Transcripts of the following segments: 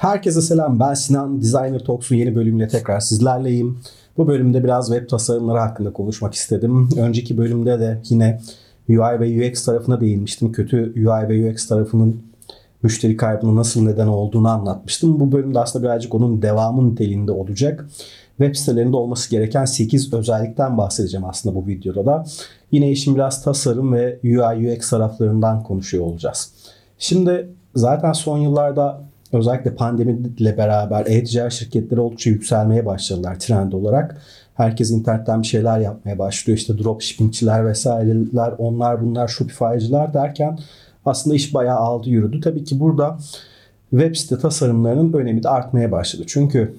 Herkese selam. Ben Sinan. Designer Talks'un yeni bölümüyle tekrar sizlerleyim. Bu bölümde biraz web tasarımları hakkında konuşmak istedim. Önceki bölümde de yine UI ve UX tarafına değinmiştim. Kötü UI ve UX tarafının müşteri kaybının nasıl neden olduğunu anlatmıştım. Bu bölümde aslında birazcık onun devamı niteliğinde olacak. Web sitelerinde olması gereken 8 özellikten bahsedeceğim aslında bu videoda da. Yine işin biraz tasarım ve UI UX taraflarından konuşuyor olacağız. Şimdi zaten son yıllarda özellikle pandemiyle beraber e-ticaret şirketleri oldukça yükselmeye başladılar trend olarak. Herkes internetten bir şeyler yapmaya başlıyor. İşte dropshippingçiler vesaireler, onlar bunlar, Shopify'cılar derken aslında iş bayağı aldı yürüdü. Tabii ki burada web site tasarımlarının önemi de artmaya başladı. Çünkü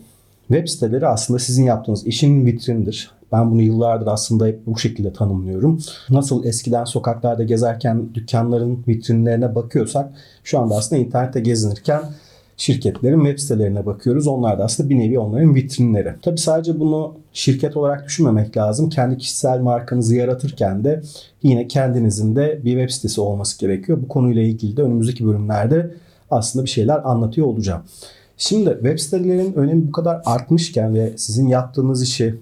web siteleri aslında sizin yaptığınız işin vitrindir. Ben bunu yıllardır aslında hep bu şekilde tanımlıyorum. Nasıl eskiden sokaklarda gezerken dükkanların vitrinlerine bakıyorsak şu anda aslında internette gezinirken şirketlerin web sitelerine bakıyoruz. Onlar da aslında bir nevi onların vitrinleri. Tabi sadece bunu şirket olarak düşünmemek lazım. Kendi kişisel markanızı yaratırken de yine kendinizin de bir web sitesi olması gerekiyor. Bu konuyla ilgili de önümüzdeki bölümlerde aslında bir şeyler anlatıyor olacağım. Şimdi web sitelerinin önemi bu kadar artmışken ve sizin yaptığınız işi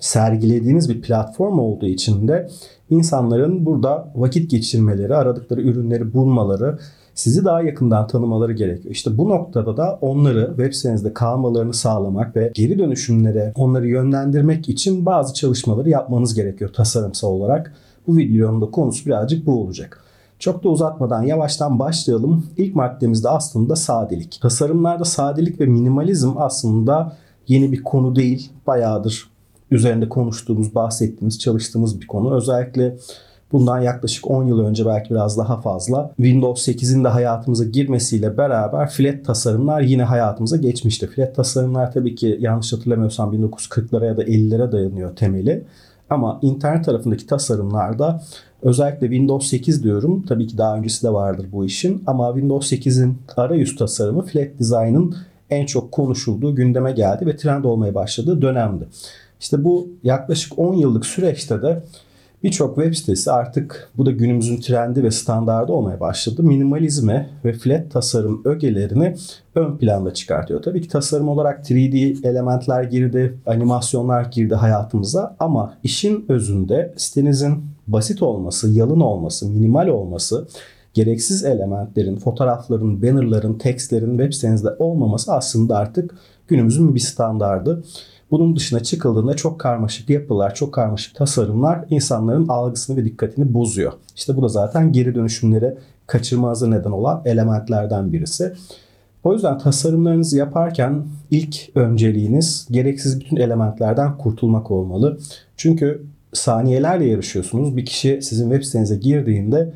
sergilediğiniz bir platform olduğu için de insanların burada vakit geçirmeleri, aradıkları ürünleri bulmaları, sizi daha yakından tanımaları gerekiyor. İşte bu noktada da onları web sitenizde kalmalarını sağlamak ve geri dönüşümlere onları yönlendirmek için bazı çalışmaları yapmanız gerekiyor tasarımsal olarak. Bu videonun da konusu birazcık bu olacak. Çok da uzatmadan yavaştan başlayalım. İlk maddemizde aslında sadelik. Tasarımlarda sadelik ve minimalizm aslında yeni bir konu değil. Bayağıdır üzerinde konuştuğumuz, bahsettiğimiz, çalıştığımız bir konu. Özellikle bundan yaklaşık 10 yıl önce belki biraz daha fazla Windows 8'in de hayatımıza girmesiyle beraber flat tasarımlar yine hayatımıza geçmişti. Flat tasarımlar tabii ki yanlış hatırlamıyorsam 1940'lara ya da 50'lere dayanıyor temeli. Ama internet tarafındaki tasarımlarda özellikle Windows 8 diyorum. Tabii ki daha öncesi de vardır bu işin. Ama Windows 8'in arayüz tasarımı Flat Design'ın en çok konuşulduğu gündeme geldi ve trend olmaya başladığı dönemdi. İşte bu yaklaşık 10 yıllık süreçte de birçok web sitesi artık bu da günümüzün trendi ve standardı olmaya başladı. Minimalizme ve flat tasarım ögelerini ön planda çıkartıyor. Tabii ki tasarım olarak 3D elementler girdi, animasyonlar girdi hayatımıza ama işin özünde sitenizin basit olması, yalın olması, minimal olması, gereksiz elementlerin, fotoğrafların, bannerların, tekstlerin web sitenizde olmaması aslında artık günümüzün bir standardı. Bunun dışına çıkıldığında çok karmaşık yapılar, çok karmaşık tasarımlar insanların algısını ve dikkatini bozuyor. İşte bu da zaten geri dönüşümlere kaçırmazı neden olan elementlerden birisi. O yüzden tasarımlarınızı yaparken ilk önceliğiniz gereksiz bütün elementlerden kurtulmak olmalı. Çünkü saniyelerle yarışıyorsunuz. Bir kişi sizin web sitenize girdiğinde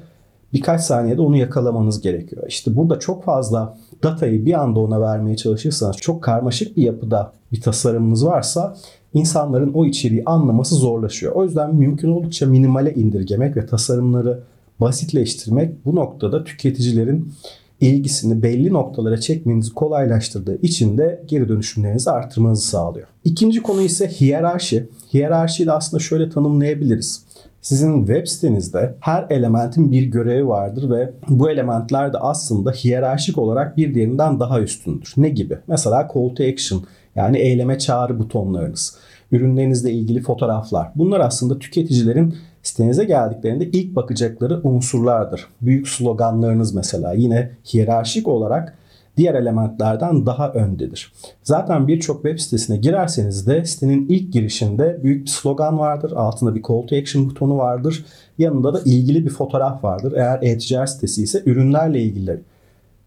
birkaç saniyede onu yakalamanız gerekiyor. İşte burada çok fazla datayı bir anda ona vermeye çalışırsanız çok karmaşık bir yapıda bir tasarımınız varsa insanların o içeriği anlaması zorlaşıyor. O yüzden mümkün oldukça minimale indirgemek ve tasarımları basitleştirmek bu noktada tüketicilerin ilgisini belli noktalara çekmenizi kolaylaştırdığı için de geri dönüşümlerinizi artırmanızı sağlıyor. İkinci konu ise hiyerarşi. Hiyerarşiyi de aslında şöyle tanımlayabiliriz. Sizin web sitenizde her elementin bir görevi vardır ve bu elementler de aslında hiyerarşik olarak bir diğerinden daha üstündür. Ne gibi? Mesela call to action yani eyleme çağrı butonlarınız, ürünlerinizle ilgili fotoğraflar. Bunlar aslında tüketicilerin sitenize geldiklerinde ilk bakacakları unsurlardır. Büyük sloganlarınız mesela yine hiyerarşik olarak diğer elementlerden daha öndedir. Zaten birçok web sitesine girerseniz de sitenin ilk girişinde büyük bir slogan vardır. Altında bir call to action butonu vardır. Yanında da ilgili bir fotoğraf vardır. Eğer e-ticaret sitesi ise ürünlerle ilgili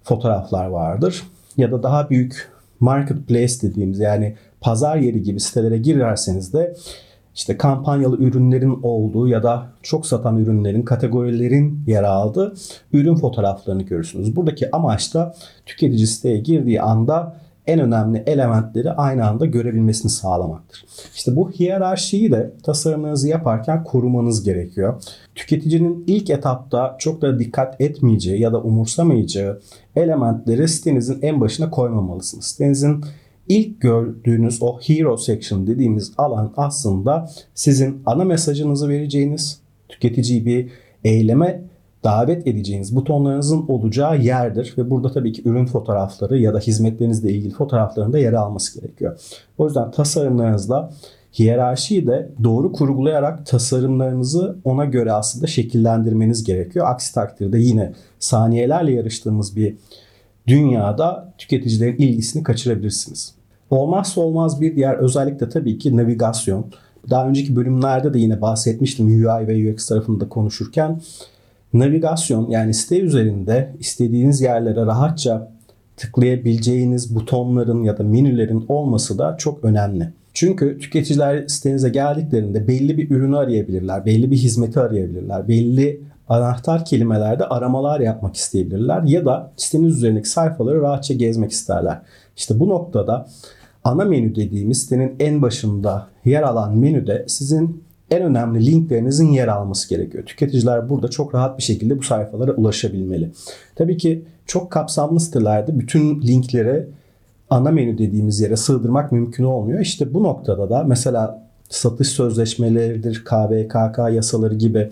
fotoğraflar vardır. Ya da daha büyük marketplace dediğimiz yani pazar yeri gibi sitelere girerseniz de işte kampanyalı ürünlerin olduğu ya da çok satan ürünlerin, kategorilerin yer aldığı ürün fotoğraflarını görürsünüz. Buradaki amaç da tüketici siteye girdiği anda en önemli elementleri aynı anda görebilmesini sağlamaktır. İşte bu hiyerarşiyi de tasarımlarınızı yaparken korumanız gerekiyor. Tüketicinin ilk etapta çok da dikkat etmeyeceği ya da umursamayacağı elementleri sitenizin en başına koymamalısınız. Sitenizin ilk gördüğünüz o hero section dediğimiz alan aslında sizin ana mesajınızı vereceğiniz tüketiciyi bir eyleme davet edeceğiniz butonlarınızın olacağı yerdir ve burada tabii ki ürün fotoğrafları ya da hizmetlerinizle ilgili fotoğrafların da yer alması gerekiyor. O yüzden tasarımlarınızda hiyerarşiyi de doğru kurgulayarak tasarımlarınızı ona göre aslında şekillendirmeniz gerekiyor. Aksi takdirde yine saniyelerle yarıştığımız bir dünyada tüketicilerin ilgisini kaçırabilirsiniz. Olmazsa olmaz bir diğer özellik de tabii ki navigasyon. Daha önceki bölümlerde de yine bahsetmiştim UI ve UX tarafında konuşurken. Navigasyon yani site üzerinde istediğiniz yerlere rahatça tıklayabileceğiniz butonların ya da menülerin olması da çok önemli. Çünkü tüketiciler sitenize geldiklerinde belli bir ürünü arayabilirler, belli bir hizmeti arayabilirler, belli anahtar kelimelerde aramalar yapmak isteyebilirler ya da siteniz üzerindeki sayfaları rahatça gezmek isterler. İşte bu noktada ana menü dediğimiz sitenin en başında yer alan menüde sizin en önemli linklerinizin yer alması gerekiyor. Tüketiciler burada çok rahat bir şekilde bu sayfalara ulaşabilmeli. Tabii ki çok kapsamlı sitelerde bütün linklere ana menü dediğimiz yere sığdırmak mümkün olmuyor. İşte bu noktada da mesela satış sözleşmeleridir, KVKK yasaları gibi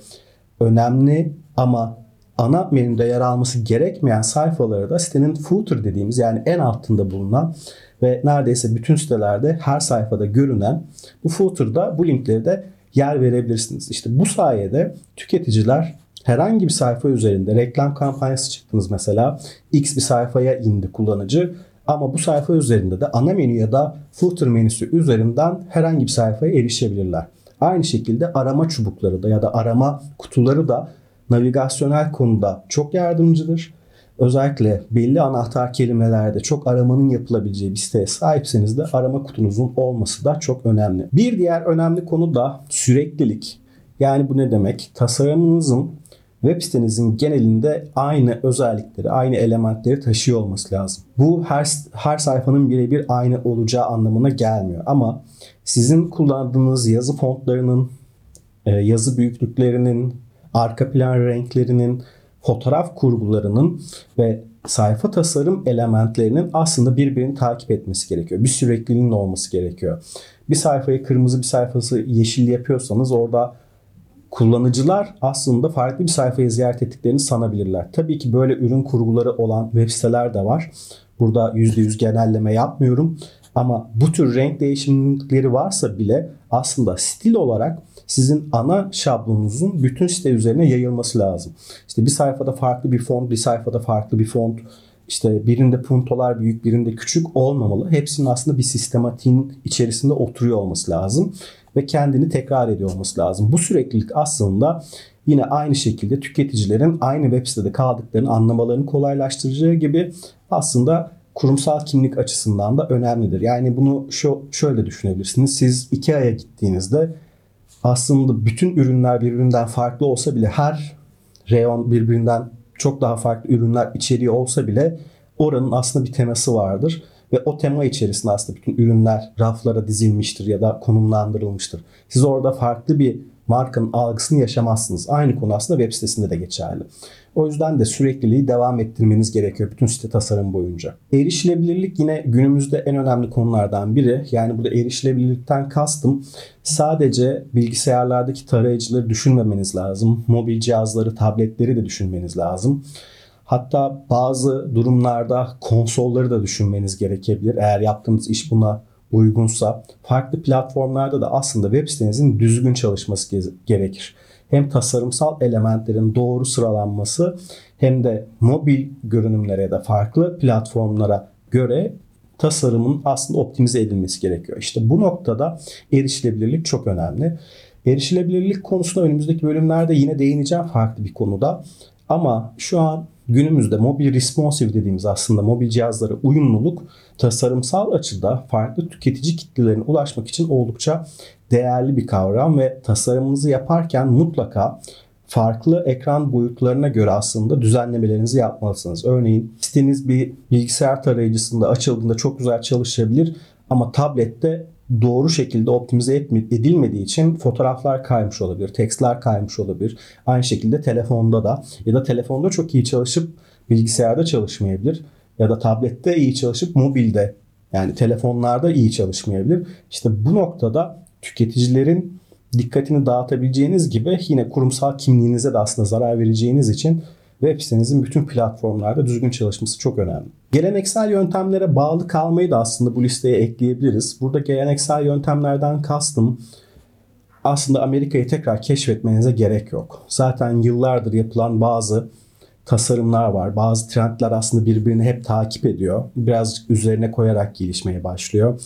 önemli ama ana menüde yer alması gerekmeyen sayfaları da sitenin footer dediğimiz yani en altında bulunan ve neredeyse bütün sitelerde her sayfada görünen bu footer'da bu linkleri de yer verebilirsiniz. İşte bu sayede tüketiciler herhangi bir sayfa üzerinde reklam kampanyası çıktınız mesela X bir sayfaya indi kullanıcı ama bu sayfa üzerinde de ana menü ya da footer menüsü üzerinden herhangi bir sayfaya erişebilirler. Aynı şekilde arama çubukları da ya da arama kutuları da navigasyonel konuda çok yardımcıdır. Özellikle belli anahtar kelimelerde çok aramanın yapılabileceği bir siteye sahipseniz de arama kutunuzun olması da çok önemli. Bir diğer önemli konu da süreklilik. Yani bu ne demek? Tasarımınızın web sitenizin genelinde aynı özellikleri, aynı elementleri taşıyor olması lazım. Bu her, her sayfanın birebir aynı olacağı anlamına gelmiyor. Ama sizin kullandığınız yazı fontlarının, e, yazı büyüklüklerinin, arka plan renklerinin, fotoğraf kurgularının ve sayfa tasarım elementlerinin aslında birbirini takip etmesi gerekiyor. Bir sürekliliğinin olması gerekiyor. Bir sayfayı kırmızı bir sayfası yeşil yapıyorsanız orada kullanıcılar aslında farklı bir sayfayı ziyaret ettiklerini sanabilirler. Tabii ki böyle ürün kurguları olan web siteler de var. Burada %100 genelleme yapmıyorum. Ama bu tür renk değişimleri varsa bile aslında stil olarak sizin ana şablonunuzun bütün site üzerine yayılması lazım. İşte bir sayfada farklı bir font, bir sayfada farklı bir font, işte birinde puntolar büyük, birinde küçük olmamalı. Hepsinin aslında bir sistematiğin içerisinde oturuyor olması lazım ve kendini tekrar ediyor olması lazım. Bu süreklilik aslında yine aynı şekilde tüketicilerin aynı web sitede kaldıklarını anlamalarını kolaylaştıracağı gibi aslında kurumsal kimlik açısından da önemlidir. Yani bunu şu şöyle düşünebilirsiniz. Siz IKEA'ya gittiğinizde aslında bütün ürünler birbirinden farklı olsa bile her reyon birbirinden çok daha farklı ürünler içeriği olsa bile oranın aslında bir teması vardır. Ve o tema içerisinde aslında bütün ürünler raflara dizilmiştir ya da konumlandırılmıştır. Siz orada farklı bir markanın algısını yaşamazsınız. Aynı konu aslında web sitesinde de geçerli. O yüzden de sürekliliği devam ettirmeniz gerekiyor bütün site tasarım boyunca. Erişilebilirlik yine günümüzde en önemli konulardan biri. Yani burada erişilebilirlikten kastım sadece bilgisayarlardaki tarayıcıları düşünmemeniz lazım. Mobil cihazları, tabletleri de düşünmeniz lazım. Hatta bazı durumlarda konsolları da düşünmeniz gerekebilir. Eğer yaptığınız iş buna uygunsa farklı platformlarda da aslında web sitenizin düzgün çalışması gerekir. Hem tasarımsal elementlerin doğru sıralanması hem de mobil görünümlere ya da farklı platformlara göre tasarımın aslında optimize edilmesi gerekiyor. İşte bu noktada erişilebilirlik çok önemli. Erişilebilirlik konusunda önümüzdeki bölümlerde yine değineceğim farklı bir konuda. Ama şu an günümüzde mobil responsive dediğimiz aslında mobil cihazlara uyumluluk tasarımsal açıda farklı tüketici kitlelerine ulaşmak için oldukça değerli bir kavram ve tasarımınızı yaparken mutlaka farklı ekran boyutlarına göre aslında düzenlemelerinizi yapmalısınız. Örneğin siteniz bir bilgisayar tarayıcısında açıldığında çok güzel çalışabilir ama tablette doğru şekilde optimize edilmediği için fotoğraflar kaymış olabilir, tekstler kaymış olabilir. Aynı şekilde telefonda da ya da telefonda çok iyi çalışıp bilgisayarda çalışmayabilir ya da tablette iyi çalışıp mobilde yani telefonlarda iyi çalışmayabilir. İşte bu noktada tüketicilerin dikkatini dağıtabileceğiniz gibi yine kurumsal kimliğinize de aslında zarar vereceğiniz için web sitenizin bütün platformlarda düzgün çalışması çok önemli. Geleneksel yöntemlere bağlı kalmayı da aslında bu listeye ekleyebiliriz. Burada geleneksel yöntemlerden kastım aslında Amerika'yı tekrar keşfetmenize gerek yok. Zaten yıllardır yapılan bazı tasarımlar var. Bazı trendler aslında birbirini hep takip ediyor. Birazcık üzerine koyarak gelişmeye başlıyor.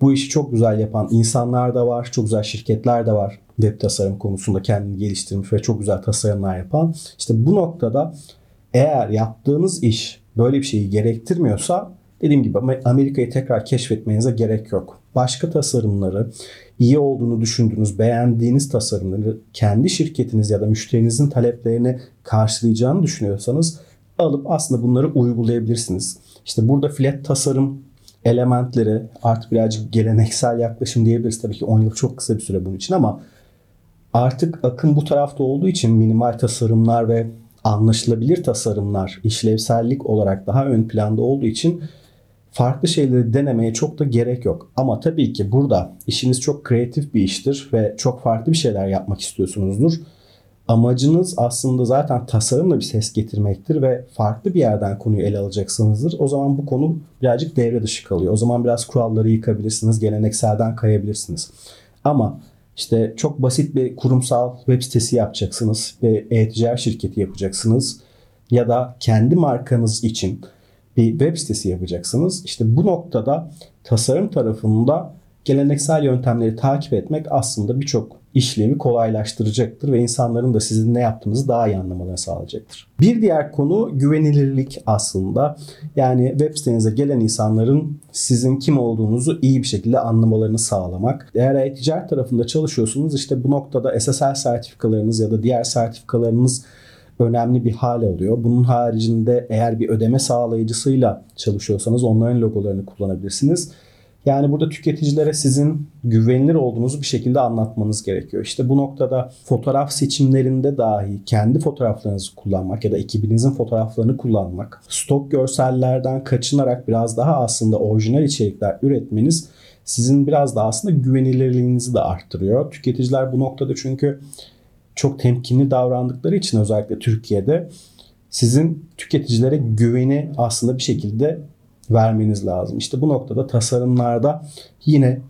Bu işi çok güzel yapan insanlar da var. Çok güzel şirketler de var. Web tasarım konusunda kendini geliştirmiş ve çok güzel tasarımlar yapan. İşte bu noktada eğer yaptığınız iş böyle bir şeyi gerektirmiyorsa dediğim gibi Amerika'yı tekrar keşfetmenize gerek yok. Başka tasarımları, iyi olduğunu düşündüğünüz, beğendiğiniz tasarımları kendi şirketiniz ya da müşterinizin taleplerini karşılayacağını düşünüyorsanız alıp aslında bunları uygulayabilirsiniz. İşte burada flat tasarım elementleri artık birazcık geleneksel yaklaşım diyebiliriz. Tabii ki 10 yıl çok kısa bir süre bunun için ama artık akım bu tarafta olduğu için minimal tasarımlar ve anlaşılabilir tasarımlar işlevsellik olarak daha ön planda olduğu için farklı şeyleri denemeye çok da gerek yok. Ama tabii ki burada işiniz çok kreatif bir iştir ve çok farklı bir şeyler yapmak istiyorsunuzdur. Amacınız aslında zaten tasarımla bir ses getirmektir ve farklı bir yerden konuyu ele alacaksınızdır. O zaman bu konu birazcık devre dışı kalıyor. O zaman biraz kuralları yıkabilirsiniz, gelenekselden kayabilirsiniz. Ama işte çok basit bir kurumsal web sitesi yapacaksınız ve e-ticaret şirketi yapacaksınız ya da kendi markanız için bir web sitesi yapacaksınız. İşte bu noktada tasarım tarafında geleneksel yöntemleri takip etmek aslında birçok işlemi kolaylaştıracaktır ve insanların da sizin ne yaptığınızı daha iyi anlamalarını sağlayacaktır. Bir diğer konu güvenilirlik aslında. Yani web sitenize gelen insanların sizin kim olduğunuzu iyi bir şekilde anlamalarını sağlamak. Eğer e-ticaret tarafında çalışıyorsunuz işte bu noktada SSL sertifikalarınız ya da diğer sertifikalarınız önemli bir hal alıyor. Bunun haricinde eğer bir ödeme sağlayıcısıyla çalışıyorsanız onların logolarını kullanabilirsiniz. Yani burada tüketicilere sizin güvenilir olduğunuzu bir şekilde anlatmanız gerekiyor. İşte bu noktada fotoğraf seçimlerinde dahi kendi fotoğraflarınızı kullanmak ya da ekibinizin fotoğraflarını kullanmak, stok görsellerden kaçınarak biraz daha aslında orijinal içerikler üretmeniz sizin biraz daha aslında güvenilirliğinizi de arttırıyor. Tüketiciler bu noktada çünkü çok temkinli davrandıkları için özellikle Türkiye'de sizin tüketicilere güveni aslında bir şekilde vermeniz lazım. İşte bu noktada tasarımlarda yine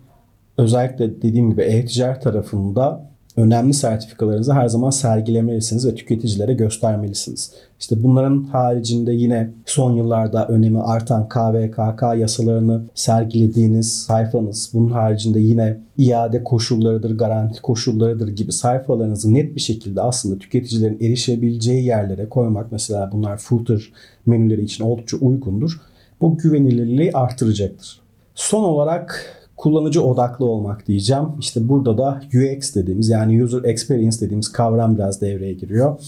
özellikle dediğim gibi e-ticaret tarafında önemli sertifikalarınızı her zaman sergilemelisiniz ve tüketicilere göstermelisiniz. İşte bunların haricinde yine son yıllarda önemi artan KVKK yasalarını sergilediğiniz sayfanız, bunun haricinde yine iade koşullarıdır, garanti koşullarıdır gibi sayfalarınızı net bir şekilde aslında tüketicilerin erişebileceği yerlere koymak mesela bunlar footer menüleri için oldukça uygundur bu güvenilirliği artıracaktır. Son olarak kullanıcı odaklı olmak diyeceğim. İşte burada da UX dediğimiz yani user experience dediğimiz kavram biraz devreye giriyor.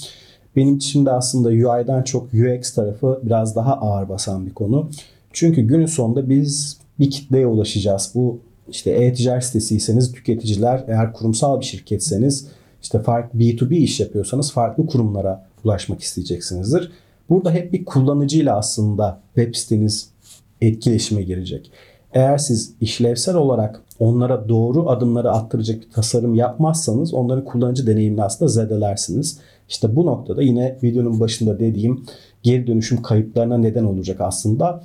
Benim için de aslında UI'den çok UX tarafı biraz daha ağır basan bir konu. Çünkü günün sonunda biz bir kitleye ulaşacağız. Bu işte e-ticaret sitesiyseniz tüketiciler, eğer kurumsal bir şirketseniz işte farklı B2B iş yapıyorsanız farklı kurumlara ulaşmak isteyeceksinizdir. Burada hep bir kullanıcıyla aslında web siteniz etkileşime girecek. Eğer siz işlevsel olarak onlara doğru adımları attıracak bir tasarım yapmazsanız onların kullanıcı deneyimini aslında zedelersiniz. İşte bu noktada yine videonun başında dediğim geri dönüşüm kayıplarına neden olacak aslında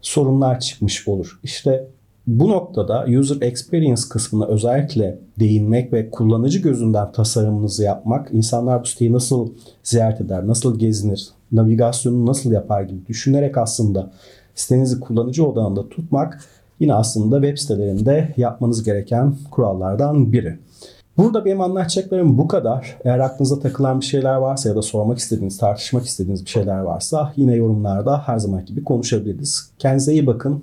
sorunlar çıkmış olur. İşte bu noktada user experience kısmına özellikle değinmek ve kullanıcı gözünden tasarımınızı yapmak, insanlar bu siteyi nasıl ziyaret eder, nasıl gezinir, navigasyonu nasıl yapar gibi düşünerek aslında sitenizi kullanıcı odağında tutmak yine aslında web sitelerinde yapmanız gereken kurallardan biri. Burada benim anlatacaklarım bu kadar. Eğer aklınıza takılan bir şeyler varsa ya da sormak istediğiniz, tartışmak istediğiniz bir şeyler varsa yine yorumlarda her zaman gibi konuşabiliriz. Kendinize iyi bakın.